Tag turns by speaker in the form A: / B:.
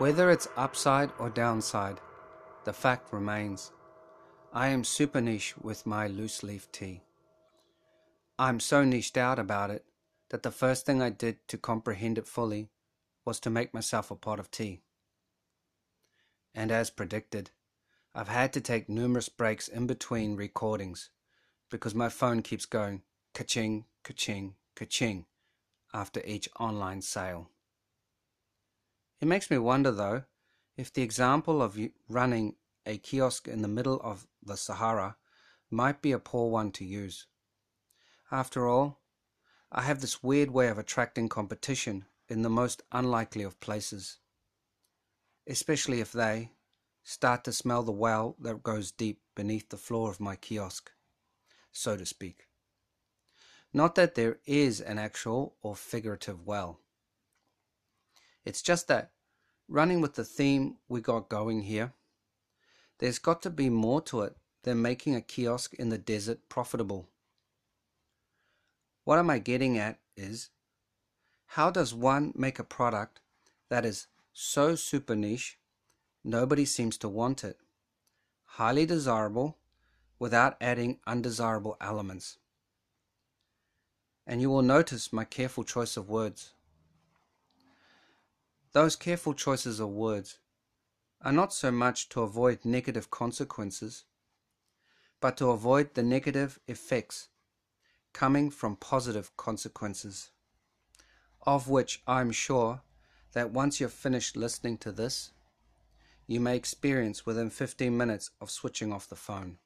A: Whether it's upside or downside, the fact remains. I am super niche with my loose leaf tea. I'm so niched out about it that the first thing I did to comprehend it fully was to make myself a pot of tea. And as predicted, I've had to take numerous breaks in between recordings because my phone keeps going ka-ching, ka-ching, ka-ching after each online sale. It makes me wonder, though, if the example of running a kiosk in the middle of the Sahara might be a poor one to use. After all, I have this weird way of attracting competition in the most unlikely of places, especially if they start to smell the well that goes deep beneath the floor of my kiosk, so to speak. Not that there is an actual or figurative well. It's just that, running with the theme we got going here, there's got to be more to it than making a kiosk in the desert profitable. What am I getting at is how does one make a product that is so super niche nobody seems to want it, highly desirable without adding undesirable elements? And you will notice my careful choice of words. Those careful choices of words are not so much to avoid negative consequences, but to avoid the negative effects coming from positive consequences, of which I am sure that once you've finished listening to this, you may experience within 15 minutes of switching off the phone.